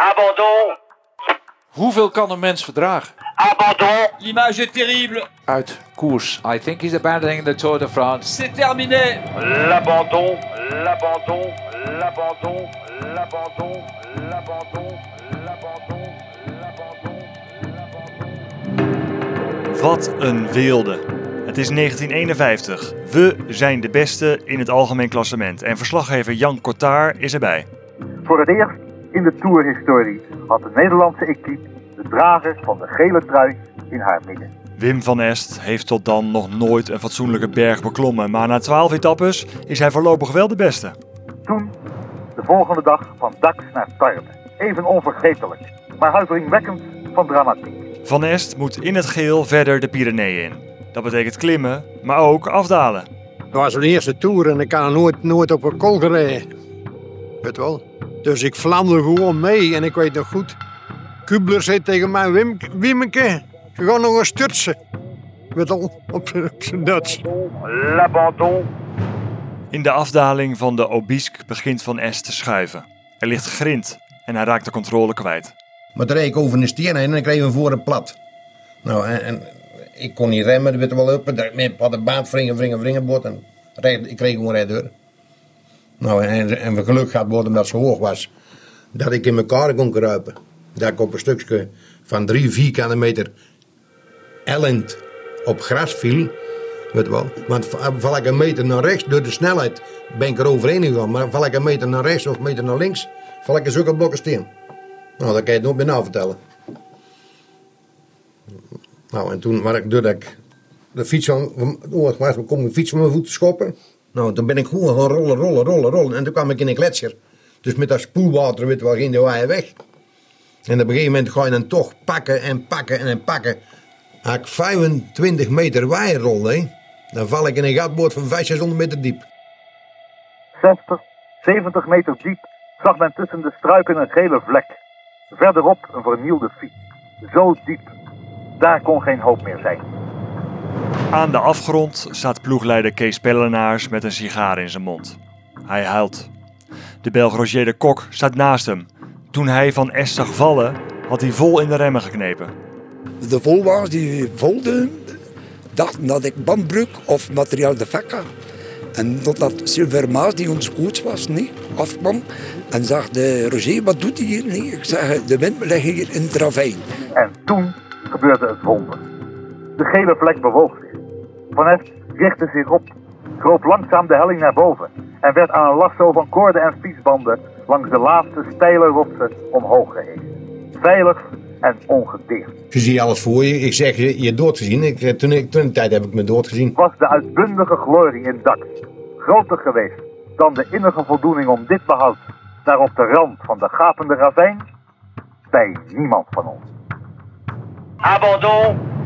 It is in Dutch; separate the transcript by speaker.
Speaker 1: Abandon.
Speaker 2: Hoeveel kan een mens verdragen?
Speaker 1: Abandon.
Speaker 3: L'image est terrible.
Speaker 2: Uit koers.
Speaker 4: I think he's abandoning the Tour de France.
Speaker 3: C'est terminé.
Speaker 1: L'abandon. L'abandon. L'abandon. L'abandon. L'abandon. L'abandon. L'abandon.
Speaker 5: Wat een wilde. Het is 1951. We zijn de beste in het algemeen klassement. En verslaggever Jan Cotard is erbij.
Speaker 6: Voor het eerst in de tourhistorie had de Nederlandse equipe de drager van de gele trui in haar midden.
Speaker 5: Wim van Est heeft tot dan nog nooit een fatsoenlijke berg beklommen. Maar na 12 etappes is hij voorlopig wel de beste.
Speaker 6: Toen, de volgende dag, van Dax naar Tarbes. Even onvergetelijk, maar huiveringwekkend van dramatiek.
Speaker 5: Van Est moet in het geel verder de Pyreneeën in. Dat betekent klimmen, maar ook afdalen.
Speaker 7: Dat was mijn eerste tour en ik kan nooit, nooit op een kol gereden. Weet wel. Dus ik vlamde gewoon mee en ik weet nog goed. Kubler zei tegen mij, Wim, Wiemeke, je gaat nog eens sturtsen. Weet je wel, op, zijn Duits.
Speaker 1: L'abandon.
Speaker 5: In de afdaling van de Obisque begint Van Est te schuiven. Er ligt grind en hij raakt de controle kwijt.
Speaker 8: Maar toen reed ik over een steen heen en ik kreeg hem voor een plat. Nou, en, en ik kon niet remmen, dat weet je wel op. Met had de baan wringen, wringen, wringen bot en reed- ik kreeg gewoon rijden door. Nou, en, en we geluk gehad worden omdat ze hoog was. Dat ik in elkaar kon kruipen. Dat ik op een stukje van drie, vier kilometer ellend op gras viel. Wel. Want va- val ik een meter naar rechts door de snelheid ben ik er overheen gegaan. Maar val ik een meter naar rechts of een meter naar links, val ik in zulke blokken steen. Nou, dat kan je het nog meer vertellen. Nou, en toen, maar ik, doordat ik de fiets van, was, ik de fiets van mijn voeten schoppen. Nou, toen ben ik gewoon gaan rollen, rollen, rollen, rollen. En toen kwam ik in een gletsjer. Dus met dat spoelwater, weet wel, ging de waaien weg. En op een gegeven moment ga je dan toch pakken en pakken en pakken. Als ik 25 meter waaien rolde, hè, dan val ik in een gatboord van 500, 600 meter diep.
Speaker 6: 60, 70 meter diep zag men tussen de struiken een gele vlek. Verderop een vernielde fiets. Zo diep. Daar kon geen hoop meer zijn.
Speaker 5: Aan de afgrond staat ploegleider Kees Pellenaars met een sigaar in zijn mond. Hij huilt. De Belg Roger de Kok staat naast hem. Toen hij Van Est zag vallen, had hij vol in de remmen geknepen.
Speaker 9: De volwagens die volgden dachten dat ik bandbreuk of materiaal defect had. En totdat Silver Maas, die ons coach was, nee, afkwam en zag de Roger, wat doet hij hier? Nee, ik zeg, de wind ligt hier in het ravijn.
Speaker 6: En toen gebeurde het wonder. De gele vlek bewoog zich. Van Est richtte zich op, kroop langzaam de helling naar boven en werd aan een lasso van koorden en fietsbanden langs de laatste steile rotsen omhoog gehezen. Veilig en ongedeerd.
Speaker 8: Je ziet alles voor je. Ik zeg je, je doodgezien. Ik, eh, toen, ik, toen de tijd heb ik me doodgezien.
Speaker 6: Was de uitbundige glorie in Dax groter geweest dan de innige voldoening om dit behoud daar op de rand van de gapende ravijn? Bij niemand van ons.
Speaker 1: Abandon.